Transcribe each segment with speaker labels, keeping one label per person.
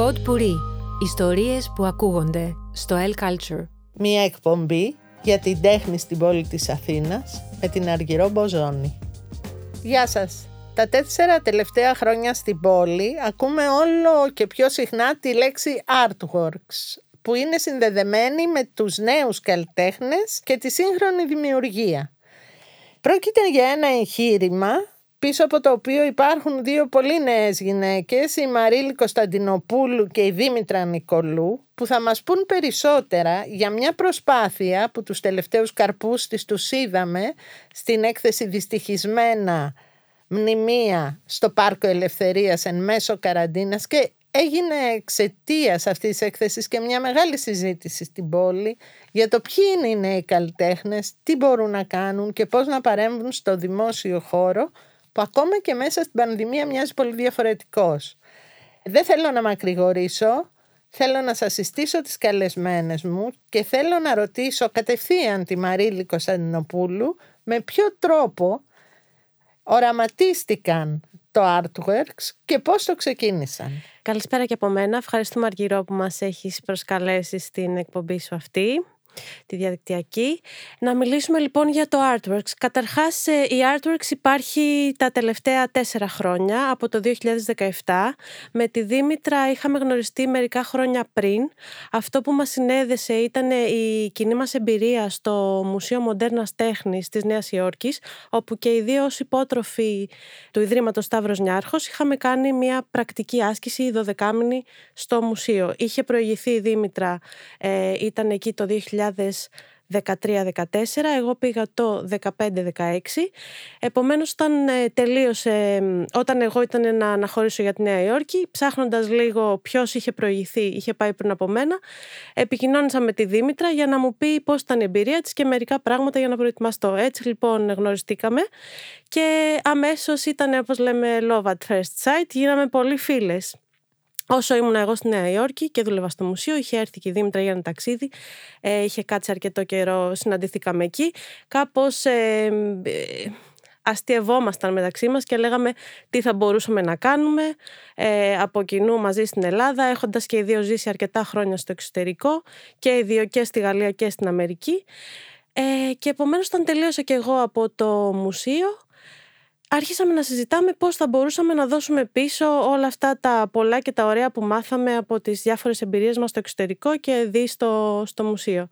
Speaker 1: Pod Puri. Ιστορίες που ακούγονται στο El Culture.
Speaker 2: Μία εκπομπή για την τέχνη στην πόλη της Αθήνας με την Αργυρό Μποζόνη. Γεια σας. Τα τέσσερα τελευταία χρόνια στην πόλη ακούμε όλο και πιο συχνά τη λέξη artworks που είναι συνδεδεμένη με τους νέους καλλιτέχνες και τη σύγχρονη δημιουργία. Πρόκειται για ένα εγχείρημα πίσω από το οποίο υπάρχουν δύο πολύ νέες γυναίκες, η Μαρίλη Κωνσταντινοπούλου και η Δήμητρα Νικολού, που θα μας πούν περισσότερα για μια προσπάθεια που τους τελευταίους καρπούς της τους είδαμε στην έκθεση δυστυχισμένα μνημεία στο Πάρκο Ελευθερίας εν μέσω καραντίνας και έγινε εξαιτίας αυτής της έκθεσης και μια μεγάλη συζήτηση στην πόλη για το ποιοι είναι οι νέοι καλλιτέχνες, τι μπορούν να κάνουν και πώς να παρέμβουν στο δημόσιο χώρο που ακόμα και μέσα στην πανδημία μοιάζει πολύ διαφορετικός. Δεν θέλω να μακρηγορήσω, θέλω να σας συστήσω τις καλεσμένες μου και θέλω να ρωτήσω κατευθείαν τη Μαρίλη Κωνσταντινοπούλου με ποιο τρόπο οραματίστηκαν το Artworks και πώς το ξεκίνησαν.
Speaker 3: Καλησπέρα και από μένα. Ευχαριστούμε Αργυρό που μας έχεις προσκαλέσει στην εκπομπή σου αυτή τη διαδικτυακή. Να μιλήσουμε λοιπόν για το Artworks. Καταρχάς ε, η Artworks υπάρχει τα τελευταία τέσσερα χρόνια, από το 2017. Με τη Δήμητρα είχαμε γνωριστεί μερικά χρόνια πριν. Αυτό που μας συνέδεσε ήταν η κοινή μας εμπειρία στο Μουσείο Μοντέρνας Τέχνης της Νέας Υόρκης, όπου και οι δύο ως υπότροφοι του Ιδρύματος Σταύρος Νιάρχος είχαμε κάνει μια πρακτική άσκηση 12 στο μουσείο. Είχε προηγηθεί η Δήμητρα, ε, ήταν εκεί το 2013-14, εγώ πήγα το 15-16. Επομένως όταν ε, τελείωσε, όταν εγώ ήταν να αναχωρήσω για τη Νέα Υόρκη, ψάχνοντας λίγο ποιος είχε προηγηθεί, είχε πάει πριν από μένα, επικοινώνησα με τη Δήμητρα για να μου πει πώς ήταν η εμπειρία της και μερικά πράγματα για να προετοιμαστώ. Έτσι λοιπόν γνωριστήκαμε και αμέσως ήταν όπως λέμε love at first sight, γίναμε πολύ φίλες. Όσο ήμουν εγώ στη Νέα Υόρκη και δούλευα στο μουσείο, είχε έρθει και η Δήμητρα για ένα ταξίδι. Ε, είχε κάτσει αρκετό καιρό, συναντηθήκαμε εκεί. Κάπως ε, ε, αστειευόμασταν μεταξύ μας και λέγαμε τι θα μπορούσαμε να κάνουμε ε, από κοινού μαζί στην Ελλάδα, έχοντας και οι δύο ζήσει αρκετά χρόνια στο εξωτερικό και οι δύο και στη Γαλλία και στην Αμερική. Ε, και επομένως όταν τελείωσα και εγώ από το μουσείο, άρχισαμε να συζητάμε πώς θα μπορούσαμε να δώσουμε πίσω όλα αυτά τα πολλά και τα ωραία που μάθαμε από τις διάφορες εμπειρίες μας στο εξωτερικό και δει στο, στο μουσείο.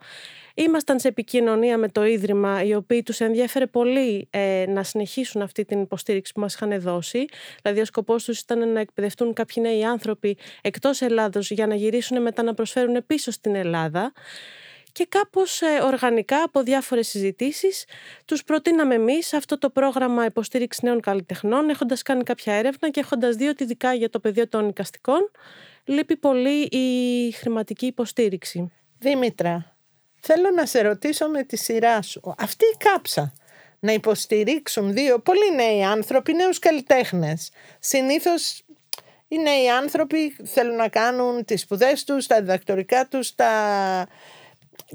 Speaker 3: Ήμασταν σε επικοινωνία με το Ίδρυμα, οι οποίοι τους ενδιαφέρε πολύ ε, να συνεχίσουν αυτή την υποστήριξη που μας είχαν δώσει. Δηλαδή ο σκοπός τους ήταν να εκπαιδευτούν κάποιοι νέοι άνθρωποι εκτός Ελλάδος για να γυρίσουν μετά να προσφέρουν πίσω στην Ελλάδα και κάπως ε, οργανικά από διάφορες συζητήσεις τους προτείναμε εμείς αυτό το πρόγραμμα υποστήριξης νέων καλλιτεχνών έχοντας κάνει κάποια έρευνα και έχοντας δει ότι ειδικά για το πεδίο των οικαστικών λείπει πολύ η χρηματική υποστήριξη.
Speaker 2: Δήμητρα, θέλω να σε ρωτήσω με τη σειρά σου. Αυτή η κάψα να υποστηρίξουν δύο πολύ νέοι άνθρωποι, νέους καλλιτέχνες. Συνήθως οι νέοι άνθρωποι θέλουν να κάνουν τις σπουδές τους, τα διδακτορικά τους, τα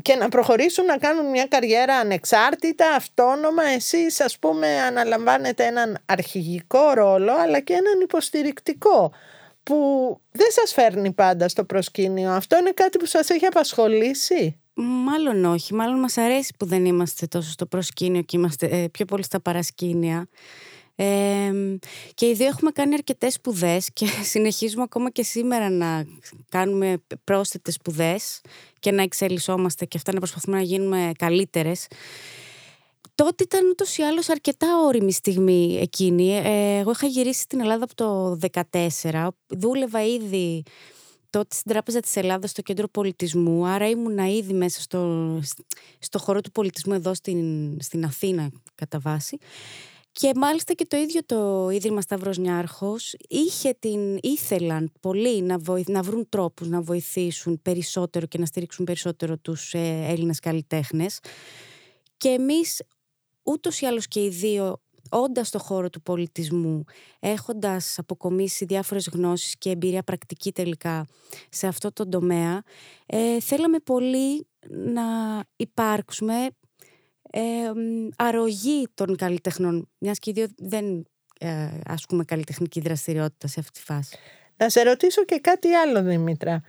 Speaker 2: και να προχωρήσουν να κάνουν μια καριέρα ανεξάρτητα, αυτόνομα. Εσείς ας πούμε αναλαμβάνετε έναν αρχηγικό ρόλο αλλά και έναν υποστηρικτικό που δεν σας φέρνει πάντα στο προσκήνιο. Αυτό είναι κάτι που σας έχει απασχολήσει;
Speaker 4: Μάλλον όχι. Μάλλον μας αρέσει που δεν είμαστε τόσο στο προσκήνιο και είμαστε ε, πιο πολύ στα παρασκήνια και οι δύο έχουμε κάνει αρκετές σπουδές και συνεχίζουμε ακόμα και σήμερα να κάνουμε πρόσθετες σπουδές και να εξελισσόμαστε και αυτά να προσπαθούμε να γίνουμε καλύτερες. Τότε ήταν ούτως ή άλλως αρκετά όρημη στιγμή εκείνη. Ε, εγώ είχα γυρίσει στην Ελλάδα από το 2014. Δούλευα ήδη τότε στην Τράπεζα της Ελλάδας στο Κέντρο Πολιτισμού, άρα ήμουν ήδη μέσα στο, στο χώρο του πολιτισμού εδώ στην, στην Αθήνα κατά βάση. Και μάλιστα και το ίδιο το Ίδρυμα Σταύρος Νιάρχος είχε την, ήθελαν πολύ να, να βρουν τρόπους να βοηθήσουν περισσότερο και να στηρίξουν περισσότερο τους ε, Έλληνες καλλιτέχνες. Και εμείς ούτως ή άλλως και οι δύο όντας στο χώρο του πολιτισμού, έχοντας αποκομίσει διάφορες γνώσεις και εμπειρία πρακτική τελικά σε αυτό το τομέα, ε, θέλαμε πολύ να υπάρξουμε ε, αρρωγή των καλλιτεχνών, μιας και οι δύο δεν ε, ασκούμε καλλιτεχνική δραστηριότητα σε αυτή τη φάση.
Speaker 2: Να σε ρωτήσω και κάτι άλλο, Δήμητρα.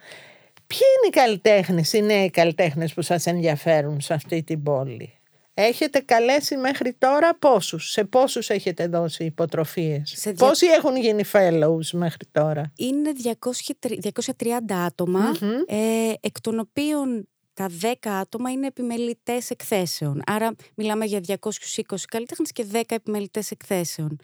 Speaker 2: Ποιοι είναι οι καλλιτέχνες, οι νέοι καλλιτέχνες που σας ενδιαφέρουν σε αυτή την πόλη; Έχετε καλέσει μέχρι τώρα πόσους, σε πόσους έχετε δώσει υποτροφίες;
Speaker 4: Σε δια-
Speaker 2: Πόσοι έχουν γίνει fellows μέχρι τώρα;
Speaker 4: Είναι 200 230 ατομα ε, εκ των οποίων τα 10 άτομα είναι επιμελητές εκθέσεων. Άρα μιλάμε για 220 καλλιτέχνες και 10 επιμελητές εκθέσεων.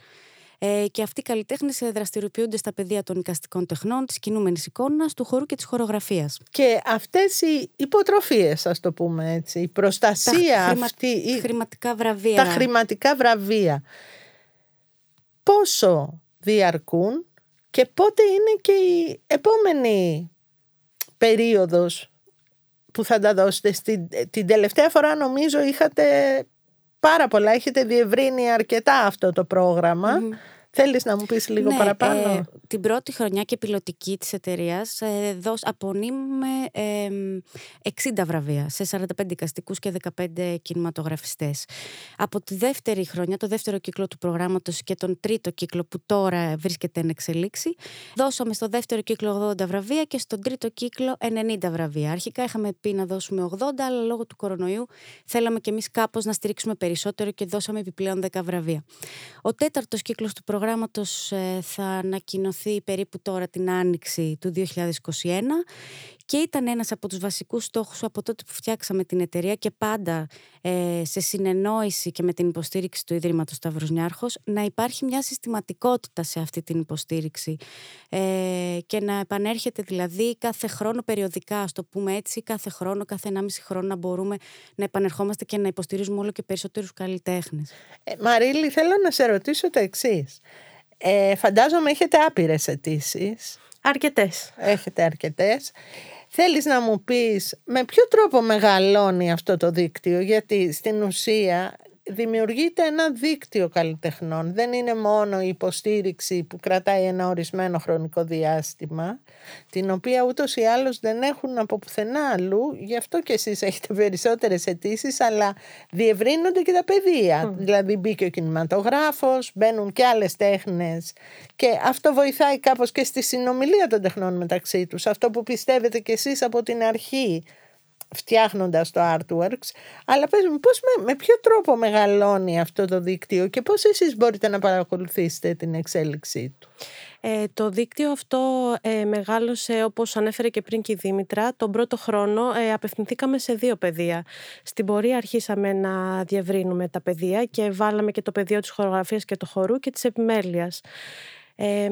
Speaker 4: Ε, και αυτοί οι καλλιτέχνες ε, δραστηριοποιούνται στα πεδία των εικαστικών τεχνών, της κινούμενης εικόνας, του χορού και της χορογραφίας.
Speaker 2: Και αυτές οι υποτροφίες, ας το πούμε έτσι, η προστασία
Speaker 4: χρημα-
Speaker 2: αυτή, η-
Speaker 4: Χρηματικά βραβεία.
Speaker 2: τα χρηματικά βραβεία, πόσο διαρκούν και πότε είναι και η επόμενη περίοδος που θα τα δώσετε. Στην, την τελευταία φορά νομίζω είχατε πάρα πολλά, έχετε διευρύνει αρκετά αυτό το πρόγραμμα. Θέλεις να μου πεις λίγο
Speaker 4: Ναι,
Speaker 2: παραπάνω;
Speaker 4: ε, την πρώτη χρονιά και πιλωτική της εταιρείας ε, δώσ- απονείμουμε ε, 60 βραβεία σε 45 δικαστικούς και 15 κινηματογραφιστές. Από τη δεύτερη χρονιά, το δεύτερο κύκλο του προγράμματος και τον τρίτο κύκλο που τώρα βρίσκεται εν εξελίξη, δώσαμε στο δεύτερο κύκλο 80 βραβεία και στον τρίτο κύκλο 90 βραβεία. Αρχικά είχαμε πει να δώσουμε 80, αλλά λόγω του κορονοϊού θέλαμε κι εμείς κάπως να στηρίξουμε περισσότερο και δώσαμε επιπλέον 10 βραβεία. Ο τέταρτος κύκλος του προγράμματος ε, θα ανακοινωθεί περίπου τώρα την άνοιξη του 2021 και ήταν ένας από τους βασικούς στόχους από τότε που φτιάξαμε την εταιρεία και πάντα ε, σε συνεννόηση και με την υποστήριξη του Ιδρύματος Σταύρος Νιάρχος να υπάρχει μια συστηματικότητα σε αυτή την υποστήριξη ε, και να επανέρχεται δηλαδή κάθε χρόνο περιοδικά, ας το πούμε έτσι, κάθε χρόνο, κάθε 1,5 χρόνο να μπορούμε να επανερχόμαστε και να υποστηρίζουμε όλο και περισσότερους καλλιτέχνες.
Speaker 2: Ε, Μαρίλη, θέλω να σε ρωτήσω το εξής. Ε, φαντάζομαι έχετε άπειρες αιτήσεις.
Speaker 3: Αρκετές.
Speaker 2: Έχετε αρκετές. Θέλεις να μου πεις με ποιο τρόπο μεγαλώνει αυτό το δίκτυο, γιατί στην ουσία δημιουργείται ένα δίκτυο καλλιτεχνών. Δεν είναι μόνο η υποστήριξη που κρατάει ένα ορισμένο χρονικό διάστημα, την οποία ούτως ή άλλως δεν έχουν από πουθενά αλλού, γι' αυτό και εσείς έχετε περισσότερες αιτήσεις, αλλά διευρύνονται και τα πεδία. Δηλαδή μπήκε ο κινηματογράφος, μπαίνουν και άλλες τέχνες και αυτό βοηθάει κάπως και στη συνομιλία των τεχνών μεταξύ τους. Αυτό που πιστεύετε κι εσείς από την αρχή φτιάχνοντας το artworks αλλά πες μου πώς με, με ποιο τρόπο μεγαλώνει αυτό το δίκτυο και πώς εσείς μπορείτε να παρακολουθήσετε την εξέλιξή του;
Speaker 3: Ε, το δίκτυο αυτό ε, μεγάλωσε όπως ανέφερε και πριν και η Δήμητρα. Τον πρώτο χρόνο ε, απευθυνθήκαμε σε δύο πεδία. Στην πορεία αρχίσαμε να διευρύνουμε τα πεδία και βάλαμε και το πεδίο της χορογραφίας και του χορού και της επιμέλειας. Ε,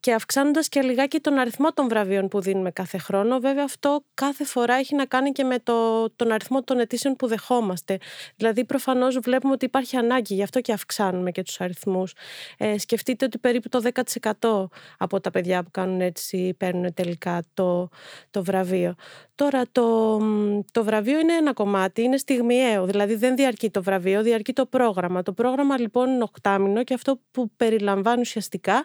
Speaker 3: και αυξάνοντας και λιγάκι τον αριθμό των βραβείων που δίνουμε κάθε χρόνο. Βέβαια αυτό κάθε φορά έχει να κάνει και με το, τον αριθμό των αιτήσεων που δεχόμαστε. Δηλαδή προφανώς βλέπουμε ότι υπάρχει ανάγκη, γι' αυτό και αυξάνουμε και τους αριθμούς. Ε, σκεφτείτε ότι περίπου το 10% από τα παιδιά που κάνουν έτσι παίρνουν τελικά το, το βραβείο. Τώρα το, το βραβείο είναι ένα κομμάτι, είναι στιγμιαίο, δηλαδή δεν διαρκεί το βραβείο, διαρκεί το πρόγραμμα. Το πρόγραμμα λοιπόν είναι οκτάμινο και αυτό που περιλαμβάνει ουσιαστικά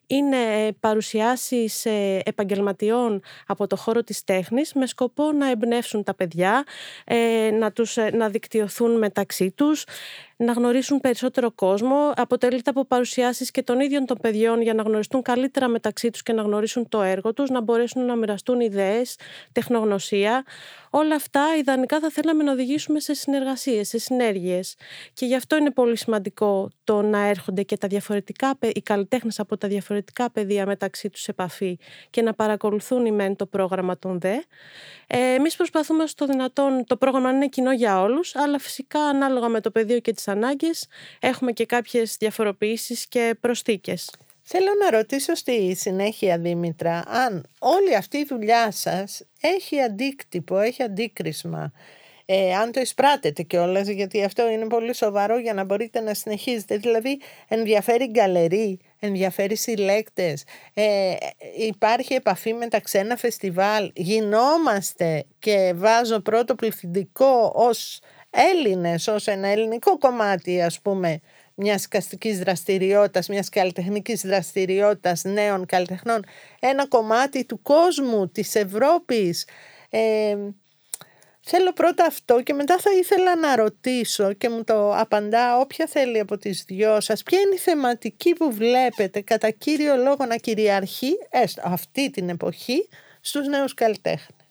Speaker 3: είναι παρουσιάσεις ε, επαγγελματιών από το χώρο της τέχνης με σκοπό να εμπνεύσουν τα παιδιά, ε, να, τους, ε, να δικτυωθούν μεταξύ τους, να γνωρίσουν περισσότερο κόσμο. Αποτελείται από παρουσιάσεις και των ίδιων των παιδιών για να γνωριστούν καλύτερα μεταξύ τους και να γνωρίσουν το έργο τους, να μπορέσουν να μοιραστούν ιδέες, τεχνογνωσία. Όλα αυτά ιδανικά θα θέλαμε να οδηγήσουμε σε συνεργασίες, σε συνέργειες. Και γι' αυτό είναι πολύ σημαντικό το να έρχονται και τα διαφορετικά, οι καλλιτέχνες από τα διαφορετικά πεδία μεταξύ τους σε επαφή και να παρακολουθούν οι μεν το πρόγραμμα των δε. Ε, εμείς προσπαθούμε στο δυνατόν το πρόγραμμα να είναι κοινό για όλους, αλλά φυσικά ανάλογα με το πεδίο και τις ανάγκες έχουμε και κάποιες διαφοροποιήσεις και προσθήκες.
Speaker 2: Θέλω να ρωτήσω στη συνέχεια Δήμητρα αν όλη αυτή η δουλειά σας έχει αντίκτυπο, έχει αντίκρισμα ε, αν το εισπράτετε κιόλας γιατί αυτό είναι πολύ σοβαρό για να μπορείτε να συνεχίζετε δηλαδή ενδιαφέρει γκαλερί ενδιαφέρεις συλλέκτες ε, υπάρχει επαφή με τα ξένα φεστιβάλ. Γινόμαστε και βάζω πρώτο πληθυντικό ως Έλληνες, ως ένα ελληνικό κομμάτι ας πούμε μιας καστικής δραστηριότητας, μιας καλλιτεχνικής δραστηριότητας νέων καλλιτεχνών, ένα κομμάτι του κόσμου, της Ευρώπης. Ε, Θέλω πρώτα αυτό και μετά θα ήθελα να ρωτήσω και μου το απαντά όποια θέλει από τις δυο σας. Ποια είναι η θεματική που βλέπετε κατά κύριο λόγο να κυριαρχεί έστω αυτή την εποχή στους νέους καλλιτέχνες.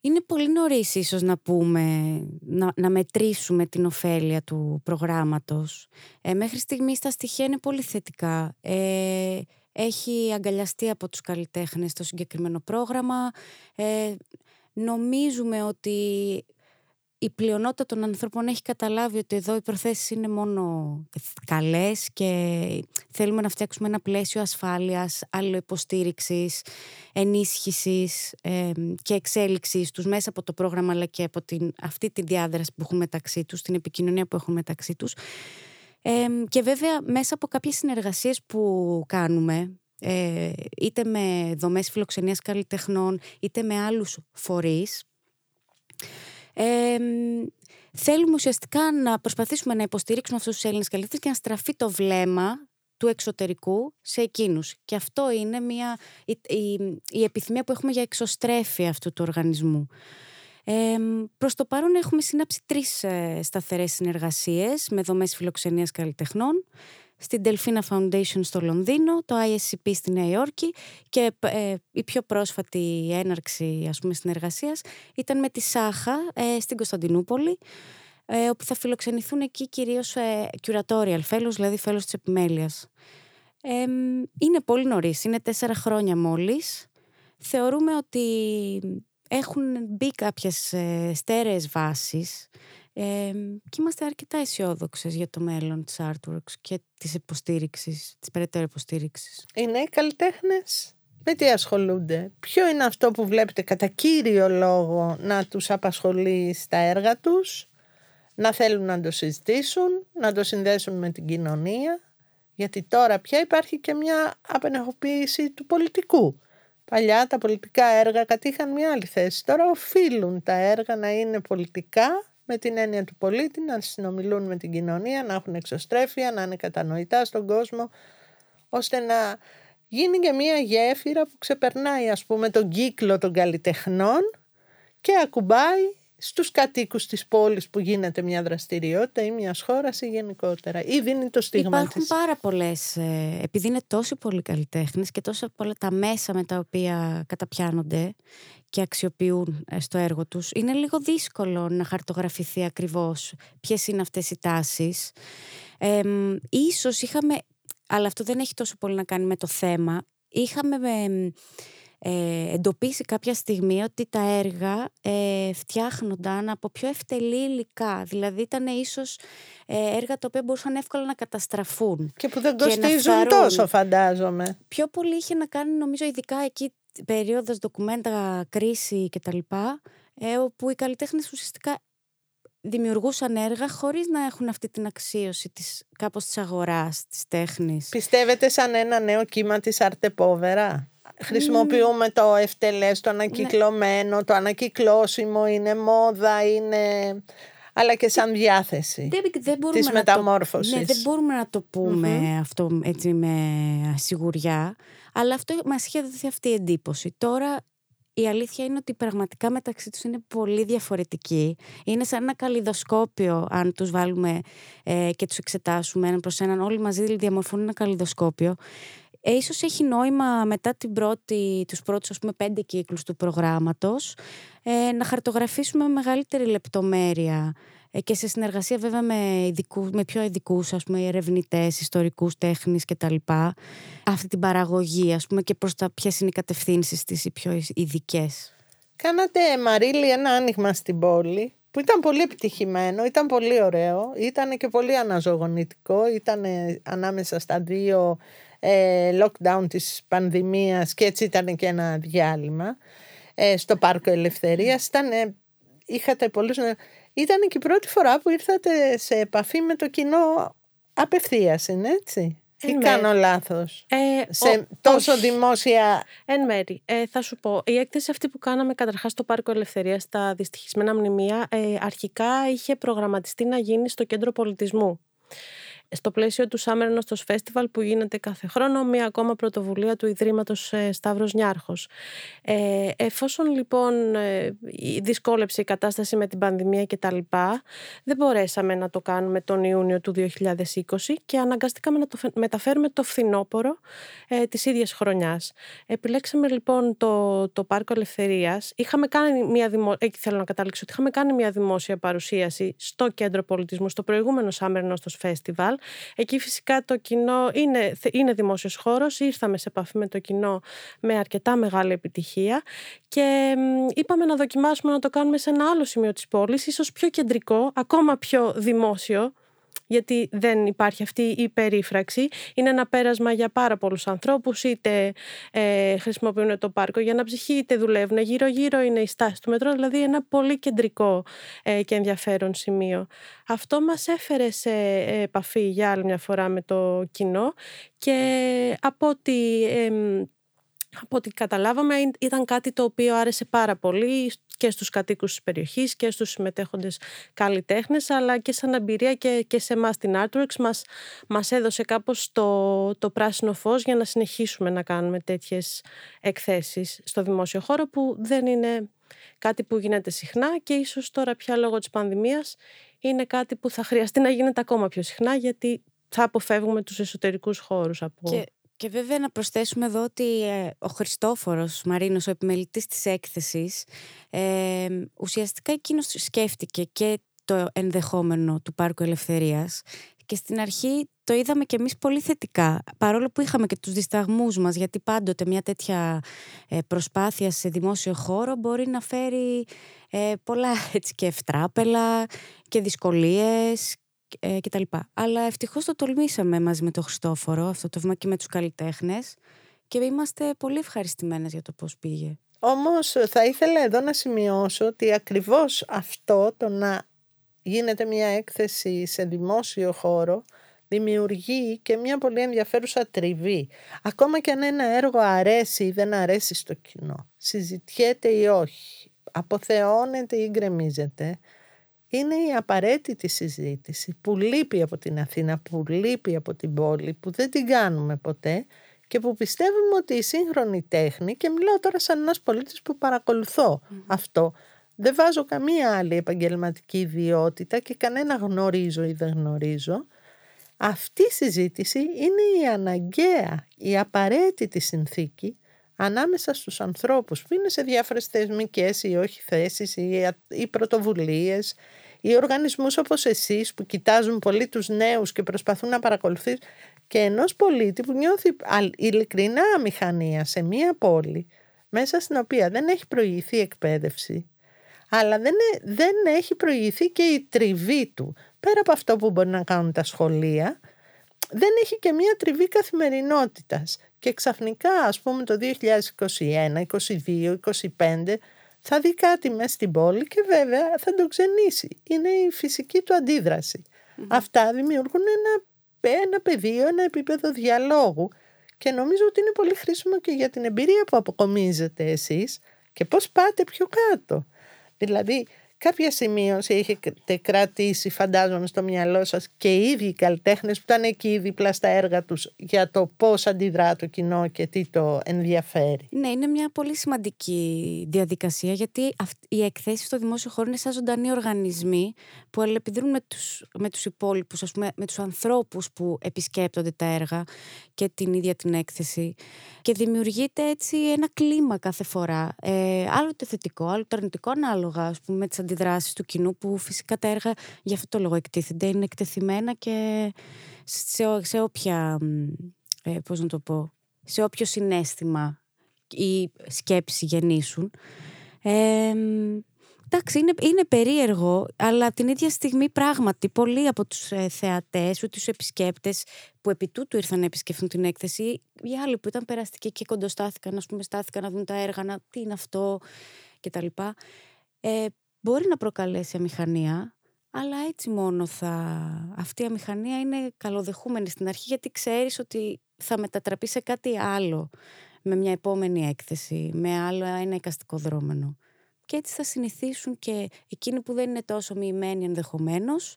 Speaker 4: Είναι πολύ νωρίς ίσως να πούμε, να, να μετρήσουμε την ωφέλεια του προγράμματος. Ε, μέχρι στιγμής τα στοιχεία είναι πολύ θετικά. Ε, έχει αγκαλιαστεί από τους καλλιτέχνες το συγκεκριμένο πρόγραμμα. Ε, νομίζουμε ότι η πλειονότητα των ανθρώπων έχει καταλάβει ότι εδώ οι προθέσεις είναι μόνο καλές και θέλουμε να φτιάξουμε ένα πλαίσιο ασφάλειας, αλληλοϊποστήριξης, ενίσχυσης ε, και εξέλιξης τους μέσα από το πρόγραμμα αλλά και από την, αυτή τη διάδραση που έχουν μεταξύ τους, την επικοινωνία που έχουν μεταξύ τους. Ε, και βέβαια μέσα από κάποιες συνεργασίες που κάνουμε ε, είτε με δομές φιλοξενίας καλλιτεχνών είτε με άλλους φορείς ε, θέλουμε ουσιαστικά να προσπαθήσουμε να υποστηρίξουμε αυτούς τους Έλληνες καλλιτέχνες και να στραφεί το βλέμμα του εξωτερικού σε εκείνους. Και αυτό είναι μια, η, η, επιθυμία που έχουμε για εξωστρέφεια αυτού του οργανισμού. Ε, προς το παρόν έχουμε συνάψει τρεις ε, σταθερές συνεργασίες με δομές φιλοξενίας καλλιτεχνών στην Delfina Foundation στο Λονδίνο, το ISCP στη Νέα Υόρκη και ε, η πιο πρόσφατη έναρξη ας πούμε συνεργασίας ήταν με τη Σάχα ε, στην Κωνσταντινούπολη ε, όπου θα φιλοξενηθούν εκεί κυρίως ε, curatorial fellows, δηλαδή fellows της επιμέλειας. είναι πολύ νωρίς, είναι τέσσερα χρόνια μόλις. Θεωρούμε ότι έχουν μπει κάποιες ε, στέρεες βάσεις ε, και είμαστε αρκετά αισιόδοξες για το μέλλον της Artworks και της υποστήριξης, της περαιτέρω υποστήριξης.
Speaker 2: Οι νέοι καλλιτέχνες με τι ασχολούνται; Ποιο είναι αυτό που βλέπετε κατά κύριο λόγο να τους απασχολεί στα έργα τους, να θέλουν να το συζητήσουν, να το συνδέσουν με την κοινωνία, γιατί τώρα πια υπάρχει και μια απενεχοποίηση του πολιτικού. Παλιά τα πολιτικά έργα κατήχαν μια άλλη θέση. Τώρα οφείλουν τα έργα να είναι πολιτικά με την έννοια του πολίτη, να συνομιλούν με την κοινωνία, να έχουν εξωστρέφεια, να είναι κατανοητά στον κόσμο, ώστε να γίνει και μια γέφυρα που ξεπερνάει ας πούμε τον κύκλο των καλλιτεχνών και ακουμπάει στους κατοίκους της πόλης που γίνεται μια δραστηριότητα ή μιας χώρας ή γενικότερα ή δίνει το στίγμα
Speaker 4: Υπάρχουν πάρα πολλές, ε, επειδή είναι τόσο πολλοί καλλιτέχνε και τόσο πολλά τα μέσα με τα οποία καταπιάνονται και αξιοποιούν ε, στο έργο τους, είναι λίγο δύσκολο να χαρτογραφηθεί ακριβώς ποιες είναι αυτές οι τάσεις. Ε, ίσως είχαμε, αλλά αυτό δεν έχει τόσο πολύ να κάνει με το θέμα, είχαμε ε, εντοπίσει κάποια στιγμή ότι τα έργα ε, φτιάχνονταν από πιο ευτελή υλικά. Δηλαδή ήταν ίσως ε, έργα τα οποία μπορούσαν εύκολα να καταστραφούν.
Speaker 2: Και που δεν κοστίζουν τόσο φαντάζομαι.
Speaker 4: Πιο πολύ είχε να κάνει νομίζω ειδικά εκεί περίοδος ντοκουμέντα, κρίση κτλ. Ε, όπου οι καλλιτέχνες ουσιαστικά δημιουργούσαν έργα χωρίς να έχουν αυτή την αξίωση της, κάπως της αγοράς, της τέχνης.
Speaker 2: Πιστεύετε σαν ένα νέο κύμα της Αρτεπόβερα; Χρησιμοποιούμε το ευτελές, το ανακυκλωμένο, το ανακυκλώσιμο, είναι μόδα, είναι... αλλά και σαν διάθεση
Speaker 4: δεν, δεν της
Speaker 2: μεταμόρφωσης.
Speaker 4: Το, ναι, δεν μπορούμε να το πουμε αυτό έτσι με σιγουριά, αλλά αυτό μας είχε δοθεί αυτή η εντύπωση. Τώρα η αλήθεια είναι ότι πραγματικά μεταξύ τους είναι πολύ διαφορετικοί. Είναι σαν ένα καλλιδοσκόπιο αν τους βάλουμε ε, και τους εξετάσουμε έναν προς έναν. Όλοι μαζί διαμορφώνουν ένα καλλιδοσκόπιο. Ε, ίσως έχει νόημα μετά την πρώτη, τους πρώτους ας πούμε πέντε κύκλους του προγράμματος ε, να χαρτογραφήσουμε με μεγαλύτερη λεπτομέρεια ε, και σε συνεργασία βέβαια με, ειδικούς, με πιο ειδικούς ας πούμε ερευνητές, ιστορικούς, τέχνης κτλ. Αυτή την παραγωγή ας πούμε και προς τα ποιες είναι οι κατευθύνσεις της οι πιο ειδικές.
Speaker 2: Κάνατε Μαρίλη ένα άνοιγμα στην πόλη που ήταν πολύ επιτυχημένο, ήταν πολύ ωραίο, ήταν και πολύ αναζωογονητικό, ήταν ανάμεσα στα δύο ε, lockdown της πανδημίας και έτσι ήταν και ένα διάλειμμα ε, στο Πάρκο Ελευθερίας. Ήταν, είχατε πολλούς... Ήταν και η πρώτη φορά που ήρθατε σε επαφή με το κοινό απευθείας, είναι έτσι; Ή ναι. κάνω λάθος; Ε, σε τόσο δημόσια...
Speaker 3: Εν μέρη. Ε, θα σου πω, η έκθεση αυτή που κάναμε καταρχάς στο Πάρκο Ελευθερίας, στα δυστυχισμένα μνημεία, ε, αρχικά είχε προγραμματιστεί να γίνει στο Κέντρο Πολιτισμού. Στο πλαίσιο του Summer Nostos Festival που γίνεται κάθε χρόνο, μία ακόμα πρωτοβουλία του Ιδρύματος ε, Σταύρος Νιάρχος. Ε, εφόσον λοιπόν ε, δυσκόλεψε η κατάσταση με την πανδημία και τα λοιπά, δεν μπορέσαμε να το κάνουμε τον Ιούνιο του 2020 και αναγκαστήκαμε να το μεταφέρουμε το φθινόπωρο ε, της ίδιας χρονιάς. Επιλέξαμε λοιπόν το, το Πάρκο Ελευθερίας. Είχαμε κάνει μια δημο... Εκεί θέλω να καταλήξω ότι είχαμε κάνει μια δημόσια παρουσίαση στο Κέντρο Πολιτισμού, στο προηγούμενο Summer Nostos Festival. Εκεί φυσικά το κοινό είναι, είναι δημόσιος χώρος. Ήρθαμε σε επαφή με το κοινό με αρκετά μεγάλη επιτυχία και είπαμε να δοκιμάσουμε να το κάνουμε σε ένα άλλο σημείο της πόλης, ίσως πιο κεντρικό, ακόμα πιο δημόσιο, γιατί δεν υπάρχει αυτή η περίφραξη. Είναι ένα πέρασμα για πάρα πολλούς ανθρώπους, είτε ε, χρησιμοποιούν το πάρκο για να ψυχή, είτε δουλεύουν. Γύρω-γύρω είναι η στάση του μετρό, δηλαδή ένα πολύ κεντρικό ε, και ενδιαφέρον σημείο. Αυτό μας έφερε σε επαφή για άλλη μια φορά με το κοινό και από ότι... από ό,τι καταλάβαμε ήταν κάτι το οποίο άρεσε πάρα πολύ και στους κατοίκους της περιοχής και στους συμμετέχοντες καλλιτέχνες αλλά και σαν εμπειρία και, και σε εμάς την Artworks μας, μας έδωσε κάπως το, το πράσινο φως για να συνεχίσουμε να κάνουμε τέτοιες εκθέσεις στο δημόσιο χώρο που δεν είναι κάτι που γίνεται συχνά και ίσως τώρα πια λόγω της πανδημίας είναι κάτι που θα χρειαστεί να γίνεται ακόμα πιο συχνά γιατί θα αποφεύγουμε τους εσωτερικούς χώρους από...
Speaker 4: Και και βέβαια να προσθέσουμε εδώ ότι ε, ο Χριστόφορος Μαρίνος, ο επιμελητής της έκθεσης, ε, ουσιαστικά εκείνος σκέφτηκε και το ενδεχόμενο του Πάρκου Ελευθερίας και στην αρχή το είδαμε και εμείς πολύ θετικά, παρόλο που είχαμε και τους δισταγμούς μας, γιατί πάντοτε μια τέτοια ε, προσπάθεια σε δημόσιο χώρο μπορεί να φέρει ε, πολλά έτσι και ευτράπελα και δυσκολίες ε, κτλ. Αλλά ευτυχώς το τολμήσαμε μαζί με τον Χριστόφορο αυτό το βήμα και με τους καλλιτέχνες και είμαστε πολύ ευχαριστημένες για το πώς πήγε.
Speaker 2: Όμως θα ήθελα εδώ να σημειώσω ότι ακριβώς αυτό το να γίνεται μια έκθεση σε δημόσιο χώρο δημιουργεί και μια πολύ ενδιαφέρουσα τριβή. Ακόμα και αν ένα έργο αρέσει ή δεν αρέσει στο κοινό, συζητιέται ή όχι, αποθεώνεται ή γκρεμίζεται, είναι η απαραίτητη συζήτηση που λείπει από την Αθήνα, που λείπει από την πόλη, που δεν την κάνουμε ποτέ και που πιστεύουμε ότι η σύγχρονη τέχνη, και μιλάω τώρα σαν ένας πολίτης που παρακολουθω αυτό, δεν βάζω καμία άλλη επαγγελματική ιδιότητα και κανένα γνωρίζω ή δεν γνωρίζω, αυτή η συζήτηση είναι η αναγκαία, η απαραίτητη συνθήκη ανάμεσα στους ανθρώπους που είναι σε διάφορες θεσμικές ή όχι θέσεις ή, ή πρωτοβουλίες ή οργανισμούς όπως εσείς που κοιτάζουν πολύ τους νέους και προσπαθούν να παρακολουθήσουν και ενός πολίτη που νιώθει ειλικρινά αμηχανία σε μία πόλη μέσα στην οποία δεν έχει προηγηθεί εκπαίδευση αλλά δεν, δεν έχει προηγηθεί και η τριβή του πέρα από αυτό που μπορεί να κάνουν τα σχολεία δεν έχει και μία τριβή καθημερινότητας. Και ξαφνικά ας πούμε το 2021, 2022, 2025 θα δει κάτι μέσα στην πόλη και βέβαια θα το ξενήσει. Είναι η φυσική του αντιδραση Αυτά δημιουργούν ένα, ένα πεδίο, ένα επίπεδο διαλόγου και νομίζω ότι είναι πολύ χρήσιμο και για την εμπειρία που αποκομίζετε εσείς και πώς πάτε πιο κάτω. Δηλαδή κάποια σημείωση έχετε κρατήσει φαντάζομαι στο μυαλό σας και οι ίδιοι οι καλλιτέχνες που ήταν εκεί δίπλα στα έργα τους για το πώς αντιδρά το κοινό και τι το ενδιαφέρει.
Speaker 4: Ναι, είναι μια πολύ σημαντική διαδικασία γιατί οι εκθέσεις στο δημόσιο χώρο είναι σαν ζωντανοί οργανισμοί που αλληλεπιδρούν με τους, με τους υπόλοιπους, ας πούμε, με τους ανθρώπους που επισκέπτονται τα έργα και την ίδια την έκθεση και δημιουργείται έτσι ένα κλίμα κάθε φορά. Ε, άλλο το θετικό, άλλο το αρνητικό ανάλογα ας πούμε, με τις αντιδράσεις του κοινού που φυσικά τα έργα για αυτό το λόγο εκτίθενται. Είναι εκτεθειμένα και σε, σε όποια, ε, πώς να το πω, σε όποιο συνέστημα ή σκέψη γεννήσουν. Ε, Εντάξει, είναι, είναι περίεργο, αλλά την ίδια στιγμή πράγματι πολλοί από τους ε, θεατές, τους επισκέπτες που επί τούτου ήρθαν να επισκεφθούν την έκθεση, οι άλλοι που ήταν περαστικοί και κοντοστάθηκαν, ας πούμε, στάθηκαν να δουν τα έργα, να, τι είναι αυτό κτλ. Ε, μπορεί να προκαλέσει αμηχανία, αλλά έτσι μόνο θα... Αυτή η αμηχανία είναι καλοδεχούμενη στην αρχή, γιατί ξέρεις ότι θα μετατραπεί σε κάτι άλλο με μια επόμενη έκθεση, με άλλο ένα εικαστικό δρόμενο. Και έτσι θα συνηθίσουν και εκείνοι που δεν είναι τόσο μοιημένοι ενδεχομένως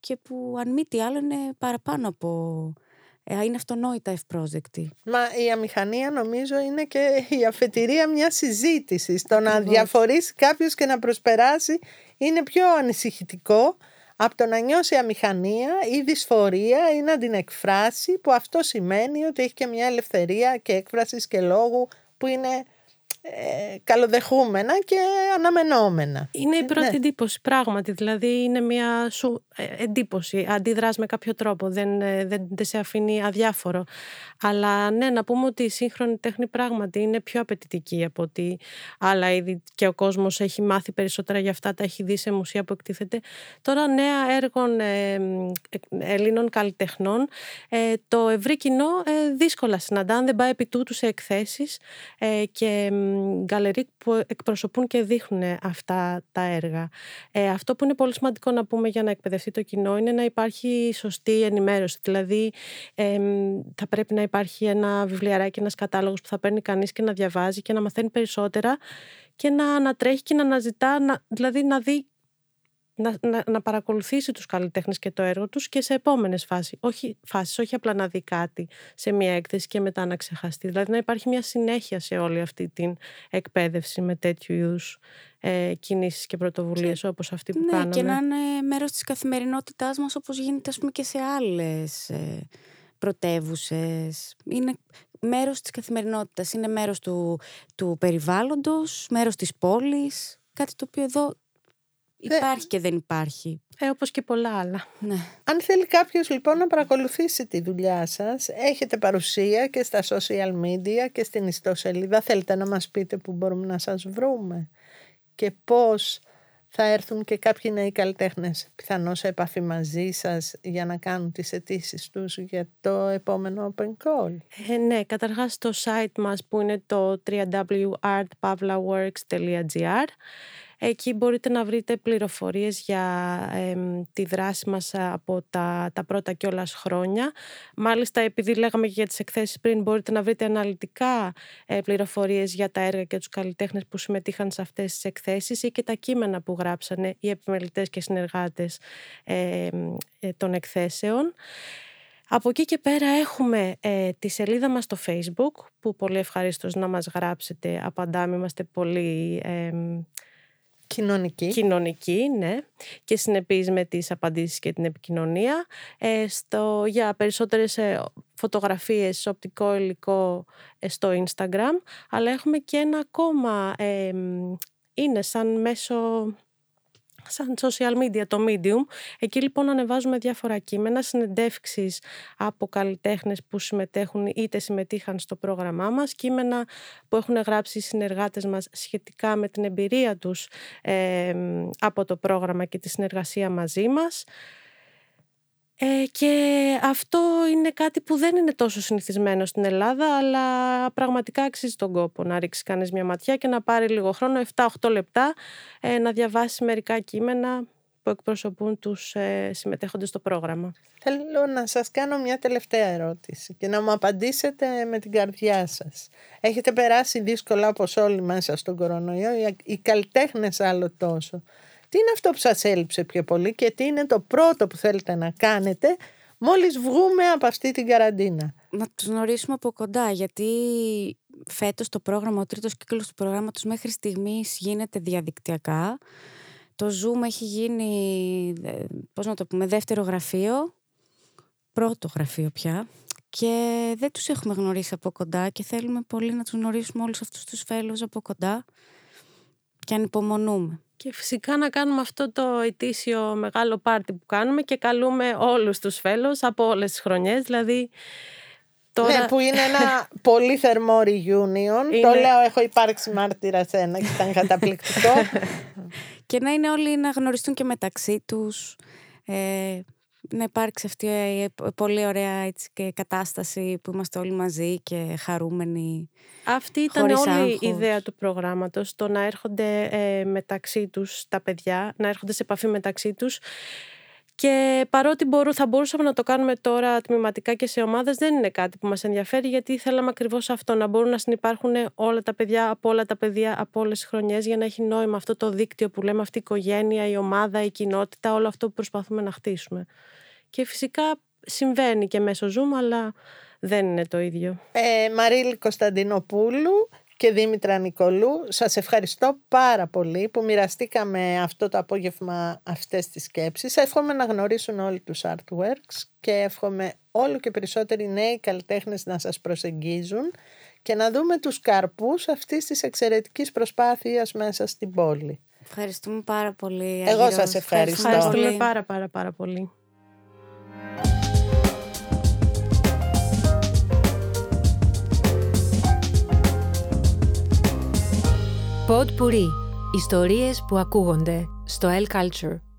Speaker 4: και που αν μη τι άλλο είναι παραπάνω από ε, είναι αυτονόητα ευπρόσδεκτη.
Speaker 2: Μα η αμηχανία νομίζω είναι και η αφετηρία μιας συζήτησης. Το να διαφορήσει κάποιο και να προσπεράσει είναι πιο ανησυχητικό από το να νιώσει αμηχανία ή δυσφορία ή να την εκφράσει που αυτό σημαίνει ότι έχει και μια ελευθερία και έκφρασης και λόγου που είναι ε, καλοδεχούμενα και αναμενόμενα.
Speaker 3: Είναι η πρώτη ναι. εντύπωση, πράγματι. Δηλαδή είναι μια σου ε, εντύπωση. Αντιδράς με κάποιο τρόπο. Δεν, ε, δεν, δεν σε αφήνει αδιάφορο. Αλλά ναι, να πούμε ότι η σύγχρονη τέχνη πράγματι είναι πιο απαιτητική από ότι άλλα είδη και ο κόσμος έχει μάθει περισσότερα για αυτά, τα έχει δει σε μουσεία που εκτίθεται. Τώρα νέα έργων ε, Ελλήνων καλλιτεχνών το ευρύ κοινό δύσκολα συναντά, αν δεν πάει επί τούτου σε εκθέσεις και γκαλερί που εκπροσωπούν και δείχνουν αυτά τα έργα. Ε, αυτό που είναι πολύ σημαντικό να πούμε για να εκπαιδευτεί το κοινό είναι να υπάρχει σωστή ενημέρωση. Δηλαδή θα πρέπει να υπάρχει ένα βιβλιαράκι, ένας κατάλογος που θα παίρνει κανείς και να διαβάζει και να μαθαίνει περισσότερα και να ανατρέχει και να αναζητά, να, δηλαδή να δει να, να, να παρακολουθήσει τους καλλιτέχνες και το έργο τους και σε επόμενες φάσεις. Όχι, φάσεις, όχι απλά να δει κάτι σε μια έκθεση και μετά να ξεχαστεί. Δηλαδή να υπάρχει μια συνέχεια σε όλη αυτή την εκπαίδευση με τέτοιου είδους ε, κινήσεις και πρωτοβουλίες όπως αυτή που
Speaker 4: ναι,
Speaker 3: κάναμε.
Speaker 4: και να είναι μέρος της καθημερινότητάς μας όπως γίνεται ας πούμε και σε άλλες ε, πρωτεύουσες. Είναι μέρος της καθημερινότητας, είναι μέρος του, του περιβάλλοντος, μέρος της πόλης, κάτι το οποίο εδώ Υπάρχει και δεν υπάρχει.
Speaker 3: Ε, όπως και πολλά άλλα.
Speaker 4: Ναι.
Speaker 2: Αν θέλει κάποιος λοιπόν να παρακολουθήσει τη δουλειά σας, έχετε παρουσία και στα social media και στην ιστοσελίδα. Θέλετε να μας πείτε που μπορούμε να σας βρούμε και πώς θα έρθουν και κάποιοι νέοι καλλιτέχνες πιθανώς σε επαφή μαζί σας για να κάνουν τις αιτήσεις τους για το επόμενο Open Call;
Speaker 3: Ε, ναι, καταρχάς το site μας που είναι το www.artpavlaworks.gr Εκεί μπορείτε να βρείτε πληροφορίες για τη δράση μας από τα, τα πρώτα κιόλας χρόνια. Μάλιστα, επειδή λέγαμε και για τις εκθέσεις πριν, μπορείτε να βρείτε αναλυτικά ε, πληροφορίες για τα έργα και τους καλλιτέχνες που συμμετείχαν σε αυτές τις εκθέσεις ή και τα κείμενα που γράψανε οι επιμελητές και συνεργάτες ε, των εκθέσεων. Από εκεί και πέρα έχουμε ε, τη σελίδα μας στο facebook που πολύ ευχαρίστως να μας γράψετε. Απαντάμε, είμαστε πολύ
Speaker 2: Κοινωνική.
Speaker 3: Κοινωνική, ναι. Και συνεπείς με τις απαντήσεις και την επικοινωνία. Ε, στο, για περισσότερες ε, φωτογραφίες, οπτικό υλικό ε, στο Instagram. Αλλά έχουμε και ένα ακόμα, ε, είναι σαν μέσο σαν social media, το Medium. Εκεί λοιπόν ανεβάζουμε διάφορα κείμενα, συνεντεύξεις από καλλιτέχνες που συμμετέχουν είτε συμμετείχαν στο πρόγραμμά μας, κείμενα που έχουν γράψει οι συνεργάτες μας σχετικά με την εμπειρία τους ε, από το πρόγραμμα και τη συνεργασία μαζί μας. Ε, και αυτό είναι κάτι που δεν είναι τόσο συνηθισμένο στην Ελλάδα, αλλά πραγματικά αξίζει τον κόπο να ρίξει κανείς μια ματιά και να πάρει λίγο χρόνο, 7-8 λεπτά, ε, να διαβάσει μερικά κείμενα που εκπροσωπούν τους ε, συμμετέχοντες στο πρόγραμμα.
Speaker 2: Θέλω να σας κάνω μια τελευταία ερώτηση και να μου απαντήσετε με την καρδιά σας. Έχετε περάσει δύσκολα όπως όλοι μέσα στον κορονοϊό, οι, οι καλλιτέχνες άλλο τόσο. Τι είναι αυτό που σας έλειψε πιο πολύ και τι είναι το πρώτο που θέλετε να κάνετε μόλις βγούμε από αυτή την καραντίνα;
Speaker 4: Να τους γνωρίσουμε από κοντά γιατί φέτος το πρόγραμμα, ο τρίτος κύκλος του προγράμματος μέχρι στιγμής γίνεται διαδικτυακά. Το Zoom έχει γίνει, ε, πώς να το πούμε, δεύτερο γραφείο, πρώτο γραφείο πια και δεν τους έχουμε γνωρίσει από κοντά και θέλουμε πολύ να τους γνωρίσουμε όλους αυτούς τους φέλους από κοντά και ανυπομονούμε.
Speaker 3: Και φυσικά να κάνουμε αυτό το ετήσιο μεγάλο πάρτι που κάνουμε και καλούμε όλους τους φέλους από όλες τις χρονιές, δηλαδή...
Speaker 2: Τώρα... Ναι, που είναι ένα πολύ θερμό reunion. Το λέω, έχω υπάρξει μάρτυρα σε ένα και ήταν καταπληκτικό.
Speaker 4: και να είναι όλοι να γνωριστούν και μεταξύ τους. Ε, να υπάρξει αυτή η πολύ ωραία έτσι, και κατάσταση που είμαστε όλοι μαζί και χαρούμενοι.
Speaker 3: Αυτή ήταν όλη η ιδέα του προγράμματος, το να έρχονται ε, μεταξύ τους τα παιδιά, να έρχονται σε επαφή μεταξύ τους Και παρότι μπορού, θα μπορούσαμε να το κάνουμε τώρα τμηματικά και σε ομάδες, δεν είναι κάτι που μας ενδιαφέρει γιατί θέλαμε ακριβώς αυτό, να μπορούν να συνεπάρχουν όλα τα παιδιά από όλα τα παιδιά από όλες τις χρονιές για να έχει νόημα αυτό το δίκτυο που λέμε αυτή η οικογένεια, η ομάδα, η κοινότητα, όλο αυτό που προσπαθούμε να χτίσουμε. Και φυσικά συμβαίνει και μέσω Zoom, αλλά δεν είναι το ίδιο.
Speaker 2: Ε, Μαρίλη Κωνσταντινοπούλου και Δήμητρα Νικολού, σας ευχαριστώ πάρα πολύ που μοιραστήκαμε αυτό το απόγευμα αυτές τις σκέψεις. Εύχομαι να γνωρίσουν όλοι τους artworks και εύχομαι όλο και περισσότεροι νέοι καλλιτέχνες να σας προσεγγίζουν και να δούμε τους καρπούς αυτής της εξαιρετικής προσπάθειας μέσα στην πόλη.
Speaker 4: Ευχαριστούμε πάρα πολύ.
Speaker 2: Εγώ σας ευχαριστώ.
Speaker 3: Ευχαριστούμε πάρα πάρα πάρα πολύ.
Speaker 1: Pod Puri. Ιστορίες που ακούγονται στο El Culture.